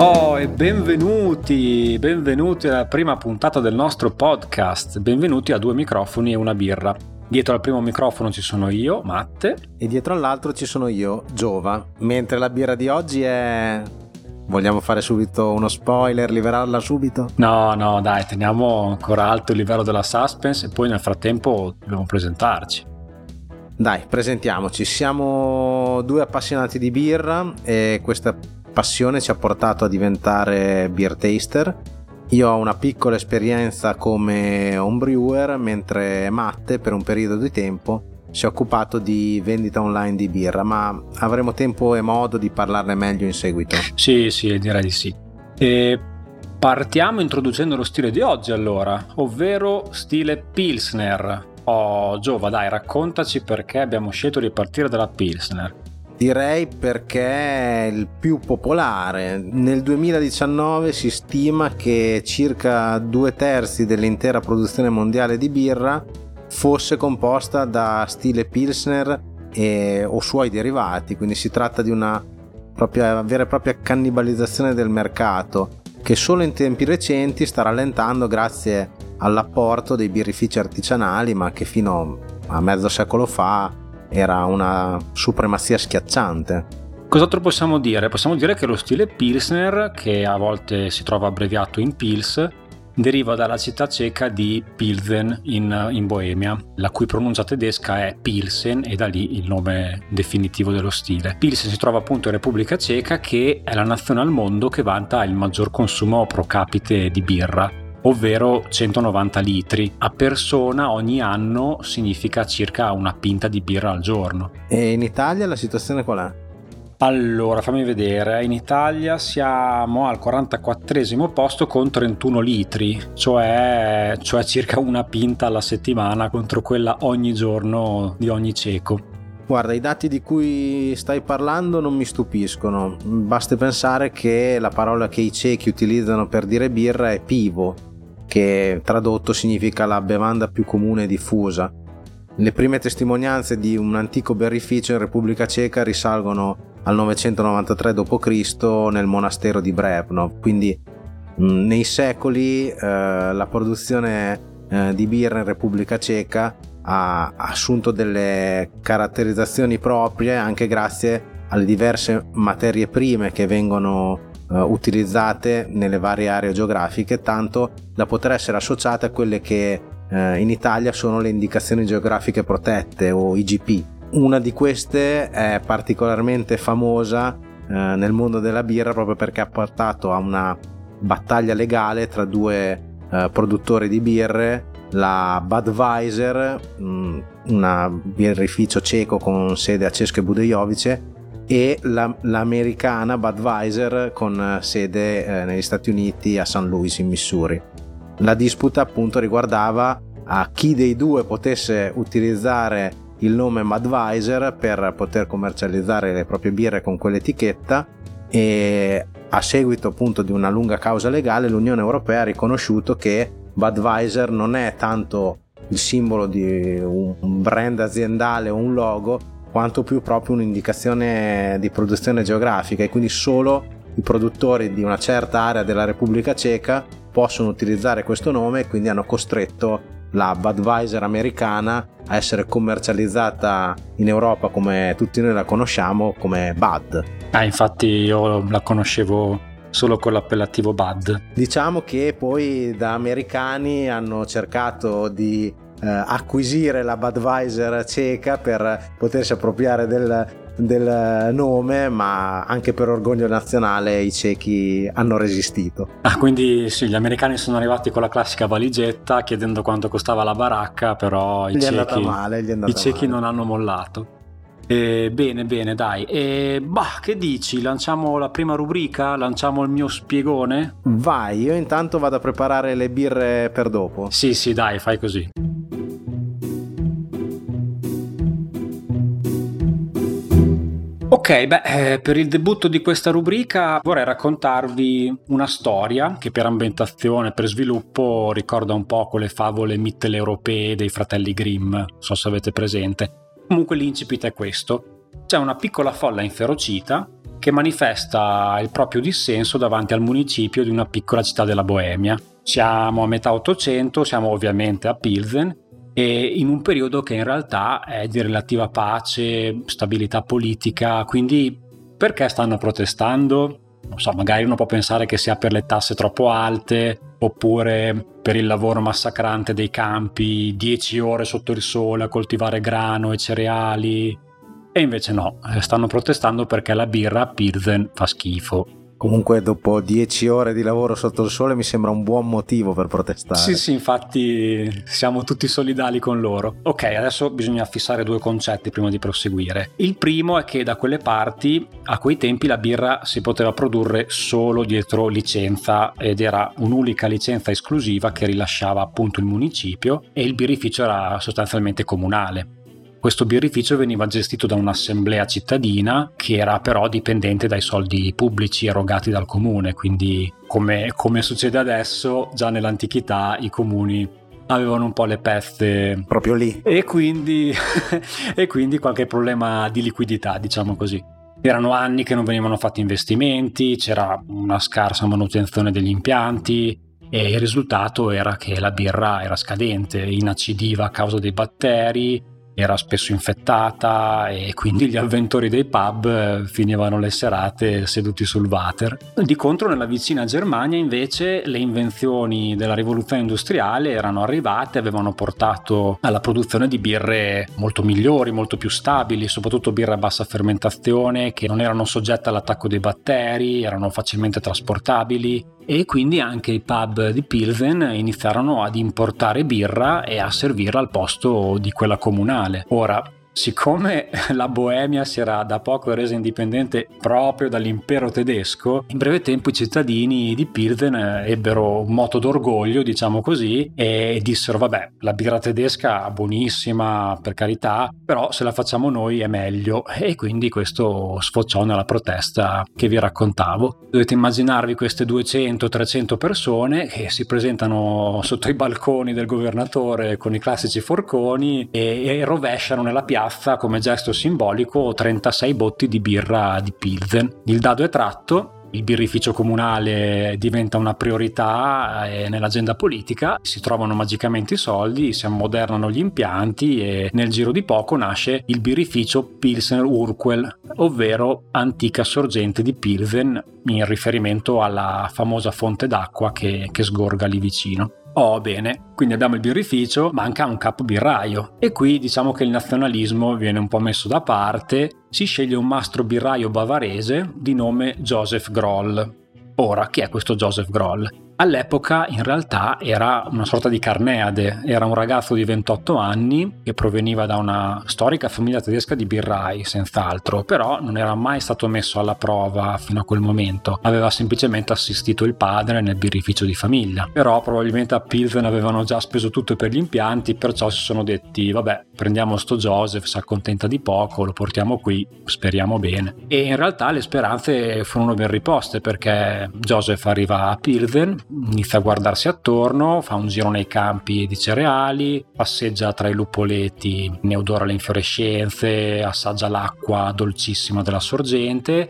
Oh, e benvenuti, benvenuti alla prima puntata del nostro podcast. Benvenuti a due microfoni e una birra. Dietro al primo microfono ci sono io, Matte. E dietro all'altro ci sono io, Giova. Mentre la birra di oggi è... Vogliamo fare subito uno spoiler, liberarla subito? No, no, dai, teniamo ancora alto il livello della suspense e poi nel frattempo dobbiamo presentarci. Dai, presentiamoci. Siamo due appassionati di birra e questa passione ci ha portato a diventare beer taster. Io ho una piccola esperienza come homebrewer, mentre Matte per un periodo di tempo si è occupato di vendita online di birra, ma avremo tempo e modo di parlarne meglio in seguito. Sì, sì, direi di sì. E partiamo introducendo lo stile di oggi allora, ovvero stile Pilsner. Oh, Giova, dai, raccontaci perché abbiamo scelto di partire dalla Pilsner. Direi perché è il più popolare. Nel 2019 si stima che circa due terzi dell'intera produzione mondiale di birra fosse composta da stile Pilsner e, o suoi derivati, quindi si tratta di una propria, vera e propria cannibalizzazione del mercato che solo in tempi recenti sta rallentando grazie all'apporto dei birrifici artigianali, ma che fino a mezzo secolo fa era una supremazia schiacciante. Cos'altro possiamo dire? Possiamo dire che lo stile Pilsner, che a volte si trova abbreviato in Pils, deriva dalla città ceca di Pilsen in, in, Boemia, la cui pronuncia tedesca è Pilsen e da lì il nome definitivo dello stile. Pilsen si trova appunto in Repubblica Ceca che è la nazione al mondo che vanta il maggior consumo pro capite di birra ovvero 190 litri a persona ogni anno significa circa una pinta di birra al giorno. E in Italia la situazione qual è? Allora, fammi vedere, in Italia siamo al 44 posto con 31 litri, cioè, cioè circa una pinta alla settimana contro quella ogni giorno di ogni cieco. Guarda, i dati di cui stai parlando non mi stupiscono. Basti pensare che la parola che i ciechi utilizzano per dire birra è pivo, che tradotto significa la bevanda più comune e diffusa. Le prime testimonianze di un antico berrificio in Repubblica Ceca risalgono al 993 d.C. nel monastero di Brevno, quindi mm, nei secoli eh, la produzione eh, di birra in Repubblica Ceca ha assunto delle caratterizzazioni proprie anche grazie alle diverse materie prime che vengono uh, utilizzate nelle varie aree geografiche, tanto da poter essere associate a quelle che uh, in Italia sono le indicazioni geografiche protette o IGP. Una di queste è particolarmente famosa uh, nel mondo della birra proprio perché ha portato a una battaglia legale tra due produttori di birre la Budweiser, mm, un birrificio ceco con sede a Cesco e Budejovice, e la, l'americana Budweiser con sede eh, negli Stati Uniti a St. Louis in Missouri. La disputa appunto riguardava a chi dei due potesse utilizzare il nome Budweiser per poter commercializzare le proprie birre con quell'etichetta e a seguito appunto di una lunga causa legale l'Unione Europea ha riconosciuto che Budweiser non è tanto il simbolo di un brand aziendale o un logo quanto più proprio un'indicazione di produzione geografica e quindi solo i produttori di una certa area della Repubblica Ceca possono utilizzare questo nome e quindi hanno costretto la Budweiser americana a essere commercializzata in Europa come tutti noi la conosciamo come Bud. Ah, infatti io la conoscevo solo con l'appellativo Bud. Diciamo che poi da americani hanno cercato di eh, acquisire la Budweiser ceca per potersi appropriare del, del nome, ma anche per orgoglio nazionale i cechi hanno resistito. Ah, quindi sì, gli americani sono arrivati con la classica valigetta chiedendo quanto costava la baracca, però i cechi, male, i cechi non hanno mollato. Eh, bene, bene, dai. E bah, che dici? Lanciamo la prima rubrica? Lanciamo il mio spiegone? Vai, io intanto vado a preparare le birre per dopo. Sì, sì, dai, fai così. Ok, beh, eh, per il debutto di questa rubrica vorrei raccontarvi una storia che per ambientazione, per sviluppo ricorda un po' quelle favole mitteleuropee dei fratelli Grimm, non so se avete presente. Comunque l'incipit è questo. C'è una piccola folla inferocita che manifesta il proprio dissenso davanti al municipio di una piccola città della Boemia. Siamo a metà 800, siamo ovviamente a Pilsen e in un periodo che in realtà è di relativa pace, stabilità politica, quindi perché stanno protestando? Non so, magari uno può pensare che sia per le tasse troppo alte oppure per il lavoro massacrante dei campi, 10 ore sotto il sole a coltivare grano e cereali. E invece no, eh, stanno protestando perché la birra a Pilsen fa schifo. Comunque dopo dieci ore di lavoro sotto il sole mi sembra un buon motivo per protestare. Sì, sì, infatti siamo tutti solidali con loro. Ok, adesso bisogna fissare due concetti prima di proseguire. Il primo è che da quelle parti, a quei tempi, la birra si poteva produrre solo dietro licenza ed era un'unica licenza esclusiva che rilasciava appunto il municipio e il birrificio era sostanzialmente comunale. Questo birrificio veniva gestito da un'assemblea cittadina che era però dipendente dai soldi pubblici erogati dal comune, quindi come, come succede adesso, già nell'antichità i comuni avevano un po' le peste proprio lì e quindi, e quindi qualche problema di liquidità, diciamo così. Erano anni che non venivano fatti investimenti, c'era una scarsa manutenzione degli impianti, e il risultato era che la birra era scadente, inacidiva a causa dei batteri era spesso infettata e quindi gli avventori dei pub eh, finivano le serate seduti sul water. Di contro nella vicina Germania invece le invenzioni della rivoluzione industriale erano arrivate, avevano portato alla produzione di birre molto migliori, molto più stabili, soprattutto birre a bassa fermentazione che non erano soggette all'attacco dei batteri, erano facilmente trasportabili e quindi anche i pub di Pilsen iniziarono ad importare birra e a servirla al posto di quella comunale. Ora, siccome la Boemia si era da poco resa indipendente proprio dall'impero tedesco, in breve tempo i cittadini di Pilsen eh, ebbero un moto d'orgoglio, diciamo così, e dissero vabbè, la birra tedesca buonissima, per carità, però se la facciamo noi è meglio e quindi questo sfociò nella protesta che vi raccontavo. Dovete immaginarvi queste 200-300 persone che si presentano sotto i balconi del governatore con i classici forconi e, e rovesciano nella piazza piazza come gesto simbolico 36 botti di birra di Pilsen. Il dado è tratto il birrificio comunale diventa una priorità eh, nell'agenda politica, si trovano magicamente i soldi, si ammodernano gli impianti e nel giro di poco nasce il birrificio Pilsener Urquell, ovvero antica sorgente di Pilsen in riferimento alla famosa fonte d'acqua che, che sgorga lì vicino. Oh, bene, quindi abbiamo il birrificio, manca un capo birraio. E qui diciamo che il nazionalismo viene un po' messo da parte, si sceglie un mastro birraio bavarese di nome Joseph Groll. Ora, chi è questo Joseph Groll? All'epoca in realtà era una sorta di carneade, era un ragazzo di 28 anni che proveniva da una storica famiglia tedesca di birrai, senz'altro, però non era mai stato messo alla prova fino a quel momento, aveva semplicemente assistito il padre nel birrificio di famiglia. Però probabilmente a Pilsen avevano già speso tutto per gli impianti, perciò si sono detti vabbè, prendiamo sto Joseph, si accontenta di poco, lo portiamo qui, speriamo bene. E in realtà le speranze furono ben riposte perché Joseph arriva a Pilsen inizia a guardarsi attorno, fa un giro nei campi di cereali, passeggia tra i lupoleti, ne odora le infiorescenze, assaggia l'acqua dolcissima della sorgente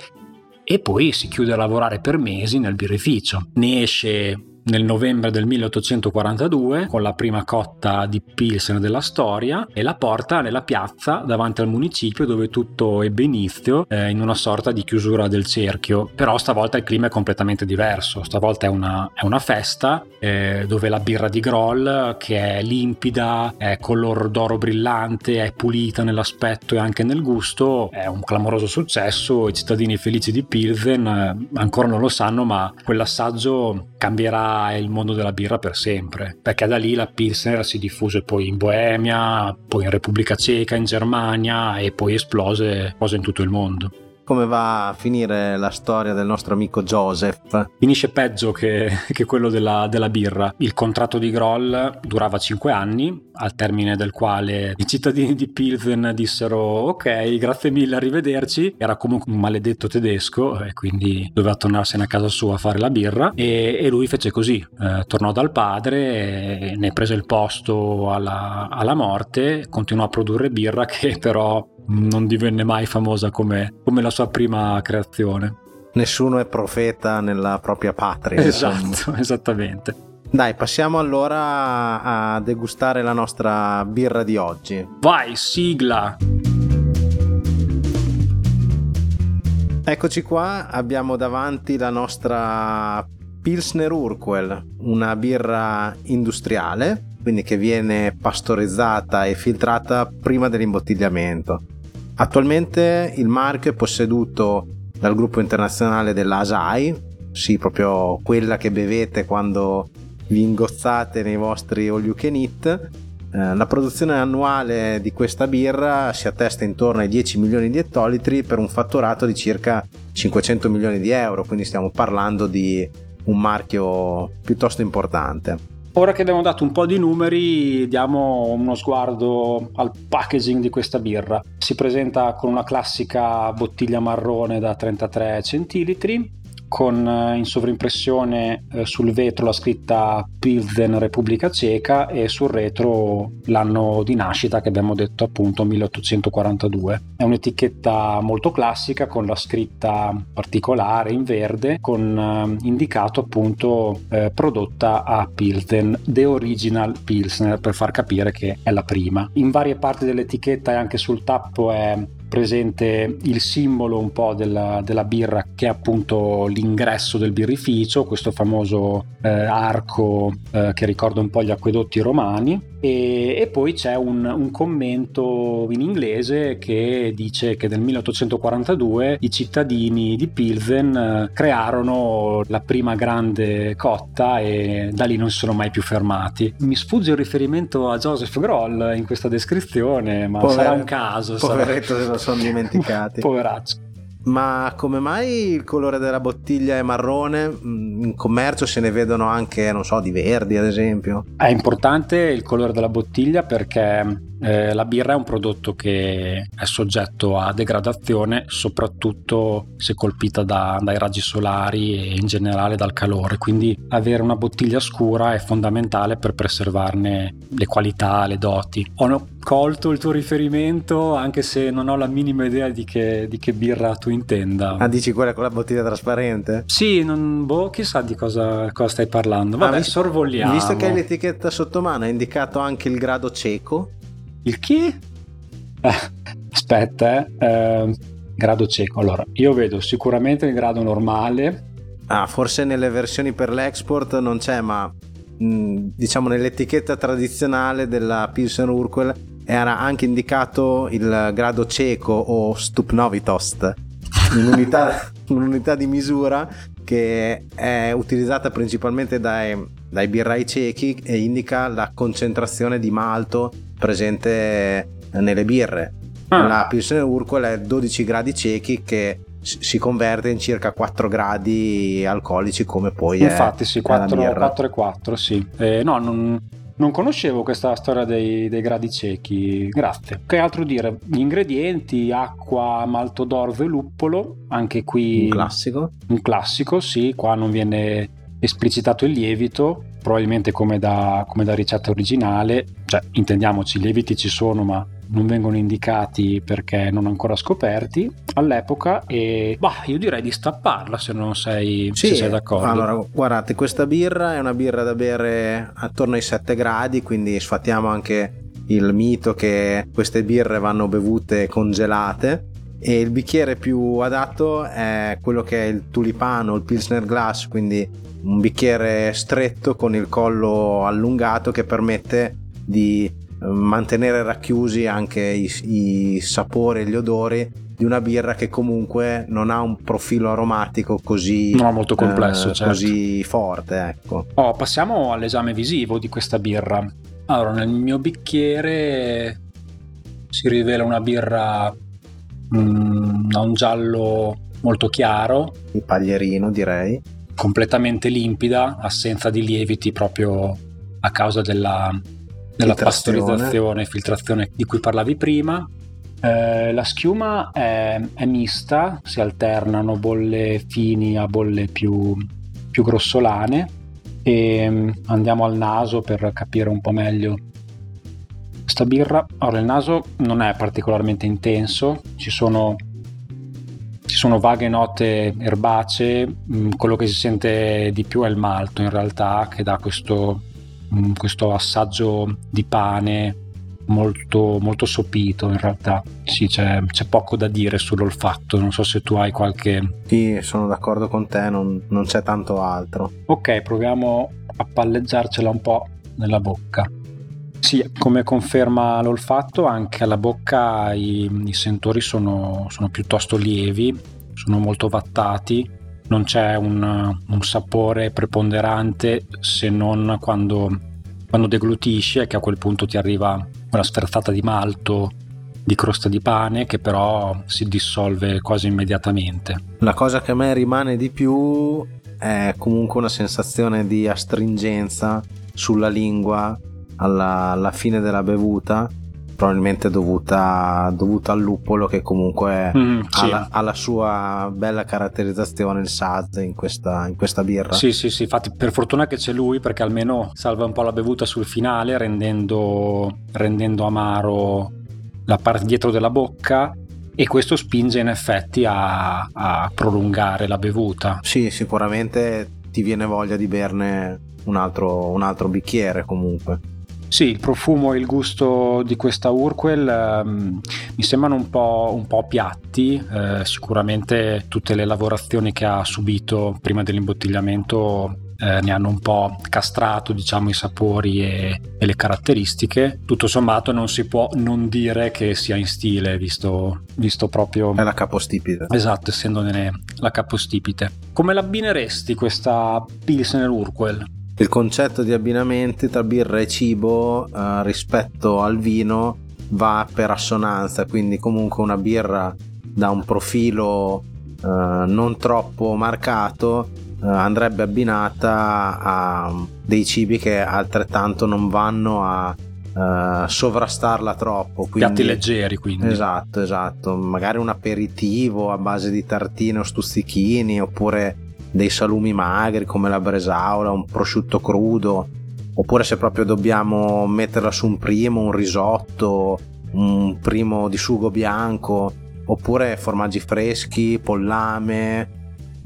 e poi si chiude a lavorare per mesi nel birrificio. Ne esce nel novembre del 1842 con la prima cotta di Pilsen della storia e la porta nella piazza davanti al municipio dove tutto ebbe inizio eh, in una sorta di chiusura del cerchio. Però stavolta il clima è completamente diverso. Stavolta è una, è una festa eh, dove la birra di Groll che è limpida è color d'oro brillante è pulita nell'aspetto e anche nel gusto è un clamoroso successo. I cittadini felici di Pilsen eh, ancora non lo sanno ma quell'assaggio cambierà il mondo della birra per sempre, perché da lì la Pilsner si diffuse poi in Boemia, poi in Repubblica Ceca, in Germania e poi esplose in tutto il mondo come va a finire la storia del nostro amico Joseph. Finisce peggio che, che quello della, della, birra. Il contratto di Groll durava 5 anni, al termine del quale i cittadini di Pilsen dissero ok, grazie mille, arrivederci. Era comunque un maledetto tedesco e quindi doveva tornarsene a casa sua a fare la birra e, e lui fece così, eh, tornò dal padre, ne prese il posto alla, alla morte, continuò a produrre birra che però non divenne mai famosa come, come la sua prima creazione. Nessuno è profeta nella propria patria. Esatto, insomma. esattamente. Dai, passiamo allora a degustare la nostra birra di oggi. Vai, sigla! Eccoci qua, abbiamo davanti la nostra Pilsner Urquell, una birra industriale, quindi che viene pastorizzata e filtrata prima dell'imbottigliamento. Attualmente il marchio è posseduto dal gruppo internazionale dell'Asai, sì, proprio quella che bevete quando vi ingozzate nei vostri all you can eat eh, la produzione annuale di questa birra si attesta intorno ai 10 milioni di ettolitri per un fatturato di circa 500 milioni di euro, quindi stiamo parlando di un marchio piuttosto importante. Ora che abbiamo dato un po' di numeri, diamo uno sguardo al packaging di questa birra. Si presenta con una classica bottiglia marrone da 33 centilitri, con eh, in sovrimpressione eh, sul vetro la scritta Pilsen Repubblica Ceca e sul retro l'anno di nascita che abbiamo detto appunto 1842. È un'etichetta molto classica con la scritta particolare in verde con eh, indicato appunto eh, prodotta a Pilsen, The Original Pilsner per far capire che è la prima. In varie parti dell'etichetta e anche sul tappo è presente il simbolo un po' della, della, birra che è appunto l'ingresso del birrificio, questo famoso eh, arco eh, che ricorda un po' gli acquedotti romani e, e poi c'è un, un, commento in inglese che dice che nel 1842 i cittadini di Pilsen eh, crearono la prima grande cotta e da lì non si sono mai più fermati. Mi sfugge il riferimento a Joseph Groll in questa descrizione, ma Pover- sarà un caso. Poveretto sarà... lo sono dimenticati. Poveraccio. Ma come mai il colore della bottiglia è marrone? Mm, in commercio se ne vedono anche, non so, di verdi ad esempio. È importante il colore della bottiglia perché eh, la birra è un prodotto che è soggetto a degradazione, soprattutto se colpita da, dai raggi solari e in generale dal calore. Quindi avere una bottiglia scura è fondamentale per preservarne le qualità, le doti. Ho colto il tuo riferimento, anche se non ho la minima idea di che, di che birra tu intenda. Ah, dici quella con la bottiglia trasparente? Sì, non, boh, chissà di cosa, cosa stai parlando. Vabbè, ah, sorvoliamo. Visto che hai l'etichetta sotto mano, è indicato anche il grado cieco il chi? Eh, aspetta, eh. eh. grado cieco. Allora, io vedo sicuramente il grado normale. Ah, forse nelle versioni per l'export non c'è, ma diciamo nell'etichetta tradizionale della Pilsen Urquell era anche indicato il grado cieco o Stupnovitost, un'unità, un'unità di misura che è utilizzata principalmente dai, dai birrai ciechi e indica la concentrazione di malto presente nelle birre. Ah. La Pilsner Urquell è 12 gradi ciechi che si converte in circa 4 gradi alcolici come poi infatti sì 4, 4 e 4 sì. Eh, no non, non, conoscevo questa storia dei, dei, gradi ciechi. Grazie. Che altro dire? Gli ingredienti acqua malto d'orzo e luppolo anche qui un classico. Un classico sì. Qua non viene esplicitato il lievito probabilmente come da, come da ricetta originale, cioè intendiamoci, i lieviti ci sono ma non vengono indicati perché non ancora scoperti all'epoca e bah, io direi di stapparla se non sei, sì, se sei d'accordo. Allora, guardate, questa birra è una birra da bere attorno ai 7 gradi, quindi sfattiamo anche il mito che queste birre vanno bevute congelate e il bicchiere più adatto è quello che è il tulipano, il Pilsner Glass, quindi un bicchiere stretto con il collo allungato che permette di mantenere racchiusi anche i, i sapori e gli odori di una birra che comunque non ha un profilo aromatico così, no, molto complesso, eh, certo. così forte. Ecco. Oh, passiamo all'esame visivo di questa birra. Allora, nel mio bicchiere si rivela una birra mm, a un giallo molto chiaro. Il paglierino, direi completamente limpida, assenza di lieviti proprio a causa della, della pastorizzazione e filtrazione di cui parlavi prima. Eh, la schiuma è, è, mista, si alternano bolle fini a bolle più, più grossolane e mm, andiamo al naso per capire un po' meglio questa birra. Ora il naso non è particolarmente intenso, ci sono, ci sono vaghe note erbacee, mm, quello che si sente di più è il malto in realtà che dà questo, questo assaggio di pane molto, molto sopito in realtà. Sì, c'è, c'è, poco da dire sull'olfatto, non so se tu hai qualche... Sì, sono d'accordo con te, non, non c'è tanto altro. Ok, proviamo a palleggiarcela un po' nella bocca. Sì, come conferma l'olfatto, anche alla bocca i, i sentori sono, sono, piuttosto lievi, sono molto vattati, non c'è un, un sapore preponderante se non quando, quando deglutisci e che a quel punto ti arriva una sferzata di malto, di crosta di pane che però si dissolve quasi immediatamente. La cosa che a me rimane di più è comunque una sensazione di astringenza sulla lingua alla, alla fine della bevuta probabilmente dovuta, dovuta, al luppolo che comunque mm, sì. ha, la, ha, la, sua bella caratterizzazione il Saz in questa, in questa, birra. Sì sì sì infatti per fortuna che c'è lui perché almeno salva un po' la bevuta sul finale rendendo, rendendo amaro la parte dietro della bocca e questo spinge in effetti a, a prolungare la bevuta. Sì sicuramente ti viene voglia di berne un altro, un altro bicchiere comunque sì, il profumo e il gusto di questa Urquell ehm, mi sembrano un po', un po piatti, eh, sicuramente tutte le lavorazioni che ha subito prima dell'imbottigliamento eh, ne hanno un po' castrato diciamo, i sapori e, e, le caratteristiche. Tutto sommato non si può non dire che sia in stile, visto, visto proprio... È la capostipite. Esatto, essendone la capostipite. Come l'abbineresti questa Pilsner Urquell? Il concetto di abbinamenti tra birra e cibo eh, rispetto al vino va per assonanza, quindi comunque una birra da un profilo eh, non troppo marcato eh, andrebbe abbinata a dei cibi che altrettanto non vanno a Uh, sovrastarla troppo. Quindi, Piatti leggeri, quindi. Esatto, esatto. Magari un aperitivo a base di tartine o stuzzichini, oppure dei salumi magri come la bresaola, un prosciutto crudo, oppure se proprio dobbiamo metterla su un primo, un risotto, un primo di sugo bianco, oppure formaggi freschi, pollame,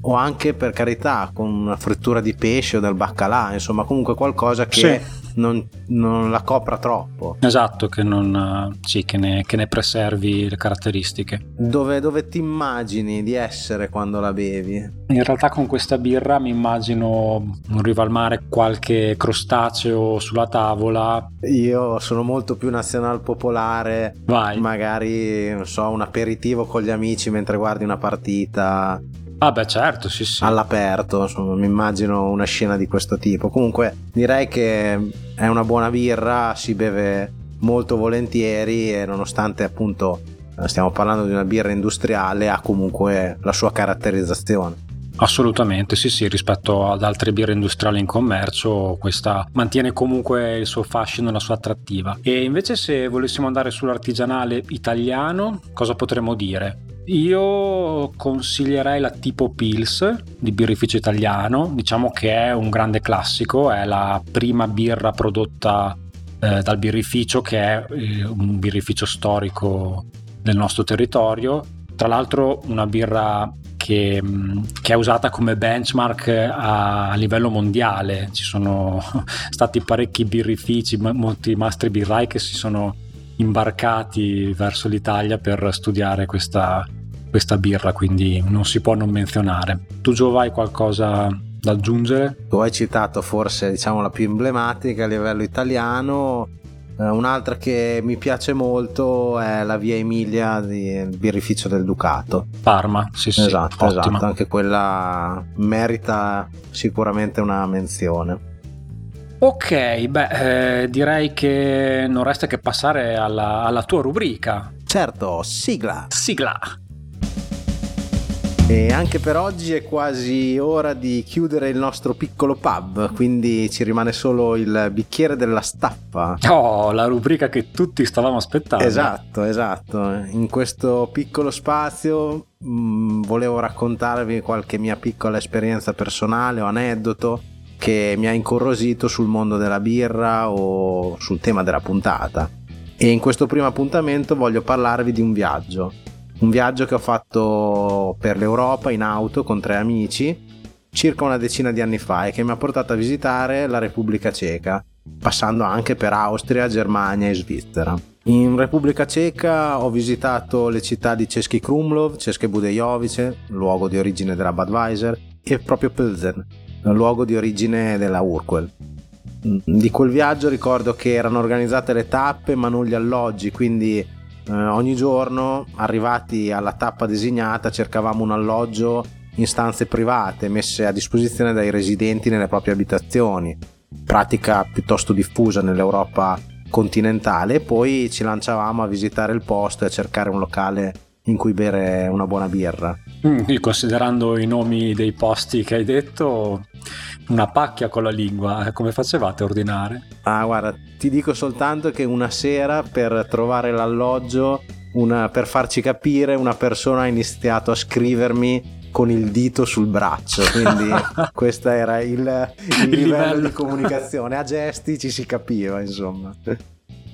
o anche per carità con una frittura di pesce o del baccalà, insomma comunque qualcosa che sì non, non, la copra troppo. Esatto, che, non, sì, che, ne, che ne, preservi le caratteristiche. Dove, dove ti immagini di essere quando la bevi? In realtà con questa birra mi immagino un riva al mare, qualche crostaceo sulla tavola. Io sono molto più nazional popolare. Vai. Magari, non so, un aperitivo con gli amici mentre guardi una partita Ah beh certo, sì sì. All'aperto, insomma, mi immagino una scena di questo tipo. Comunque direi che è una buona birra, si beve molto volentieri e nonostante appunto eh, stiamo parlando di una birra industriale ha comunque la sua caratterizzazione. Assolutamente, sì, sì, rispetto ad altre birre industriali in commercio, questa mantiene comunque il suo fascino e la sua attrattiva. E invece se volessimo andare sull'artigianale italiano, cosa potremmo dire? Io consiglierei la tipo Pils di birrificio italiano, diciamo che è un grande classico, è la prima birra prodotta eh, dal birrificio che è eh, un birrificio storico del nostro territorio. Tra l'altro una birra che, che, è usata come benchmark a, a, livello mondiale. Ci sono stati parecchi birrifici, molti mastri birrai che si sono imbarcati verso l'Italia per studiare questa, questa birra, quindi non si può non menzionare. Tu Giova hai qualcosa da aggiungere? Tu hai citato forse diciamo la più emblematica a livello italiano, eh, un'altra che mi piace molto è la via Emilia del birrificio del Ducato. Parma, sì sì. Esatto, ottima. esatto, anche quella merita sicuramente una menzione. Ok, beh, eh, direi che non resta che passare alla, alla tua rubrica. Certo, sigla. Sigla. E anche per oggi è quasi ora di chiudere il nostro piccolo pub, quindi ci rimane solo il bicchiere della staffa. Oh, la rubrica che tutti stavamo aspettando. Esatto, esatto. In questo piccolo spazio mh, mm, volevo raccontarvi qualche mia piccola esperienza personale o aneddoto che mi ha incorrosito sul mondo della birra o sul tema della puntata. e in questo primo appuntamento voglio parlarvi di un viaggio. Un viaggio che ho fatto per l'Europa in auto con tre amici circa una decina di anni fa e che mi ha portato a visitare la Repubblica Ceca, passando anche per Austria, Germania e Svizzera. In Repubblica Ceca ho visitato le città di Český Krumlov, České Budějovice, luogo di origine della Budweiser, e proprio Pilsen, luogo di origine della Urquell. Di quel viaggio ricordo che erano organizzate le tappe ma non gli alloggi, quindi eh, ogni giorno arrivati alla tappa designata cercavamo un alloggio in stanze private messe a disposizione dai residenti nelle proprie abitazioni, pratica piuttosto diffusa nell'Europa continentale e poi ci lanciavamo a visitare il posto e a cercare un locale in cui bere una buona birra. Mm, considerando i nomi dei posti che hai detto, una pacchia con la lingua, eh, come facevate a ordinare? Ah, guarda, ti dico soltanto che una sera per trovare l'alloggio, una, per farci capire, una persona ha iniziato a scrivermi con il dito sul braccio, quindi questo era il, il, il livello, livello di comunicazione. A gesti ci si capiva, insomma.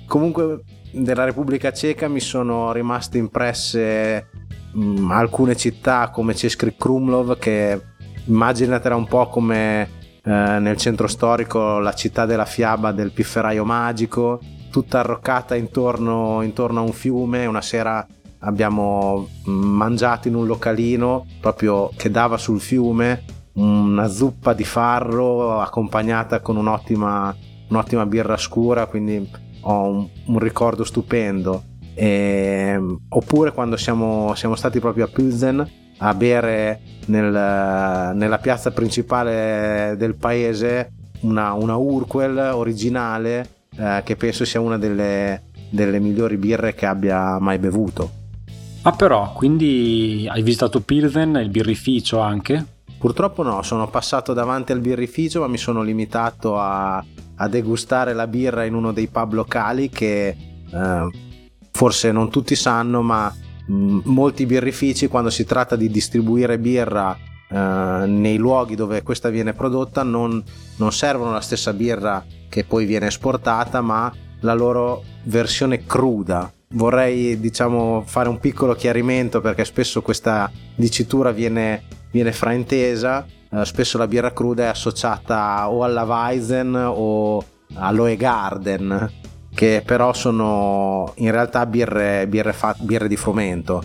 Comunque della Repubblica Ceca mi sono rimaste impresse mh, mm, alcune città come Český Krumlov che immaginatela un po' come eh, nel centro storico la città della fiaba del pifferaio magico tutta arroccata intorno, intorno a un fiume. Una sera abbiamo mangiato in un localino proprio che dava sul fiume una zuppa di farro accompagnata con un'ottima, un'ottima birra scura, quindi ho un, un ricordo stupendo. E, oppure quando siamo, siamo, stati proprio a Pilsen a bere nel, nella piazza principale del paese una, una Urquell originale eh, che penso sia una delle, delle migliori birre che abbia mai bevuto. Ah però, quindi hai visitato Pilsen, il birrificio anche? Purtroppo no, sono passato davanti al birrificio ma mi sono limitato a, a degustare la birra in uno dei pub locali che eh, forse non tutti sanno ma mh, mm, molti birrifici quando si tratta di distribuire birra eh, nei luoghi dove questa viene prodotta non, non servono la stessa birra che poi viene esportata ma la loro versione cruda. Vorrei diciamo fare un piccolo chiarimento perché spesso questa dicitura viene, viene fraintesa spesso la birra cruda è associata o alla Weizen o all'Oe Garden che però sono in realtà birre, birre, fa- birre di frumento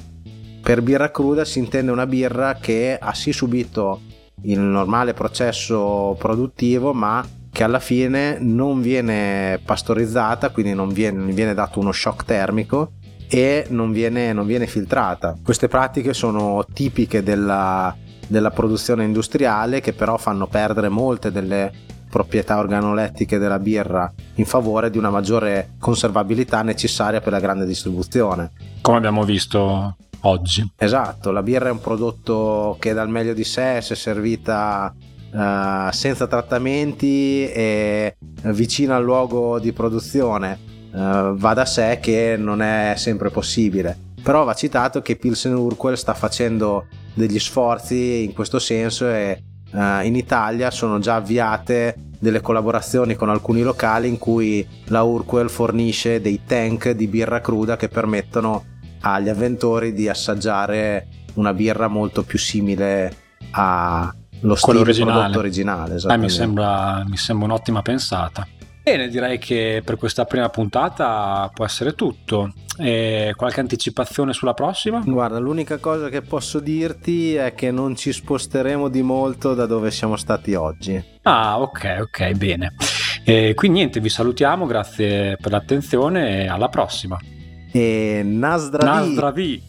per birra cruda si intende una birra che ha sì subito il normale processo produttivo ma che alla fine non viene pastorizzata, quindi non viene, viene dato uno shock termico e non viene, non viene filtrata. Queste pratiche sono tipiche della, della produzione industriale che però fanno perdere molte delle proprietà organolettiche della birra in favore di una maggiore conservabilità necessaria per la grande distribuzione. Come abbiamo visto oggi. Esatto, la birra è un prodotto che dà il meglio di sé se servita uh, senza trattamenti e vicino al luogo di produzione. Uh, va da sé che non è sempre possibile. Però va citato che Pilsen Urquell sta facendo degli sforzi in questo senso e uh, in Italia sono già avviate delle collaborazioni con alcuni locali in cui la Urquell fornisce dei tank di birra cruda che permettono agli avventori di assaggiare una birra molto più simile a, lo stile originale. originale eh, mi, sembra, mi sembra un'ottima pensata. Bene, direi che per questa prima puntata può essere tutto. E qualche anticipazione sulla prossima? Guarda, l'unica cosa che posso dirti è che non ci sposteremo di molto da dove siamo stati oggi. Ah, ok, ok, bene. E quindi niente, vi salutiamo, grazie per l'attenzione e alla prossima. E Nasdravi. Nasdravi.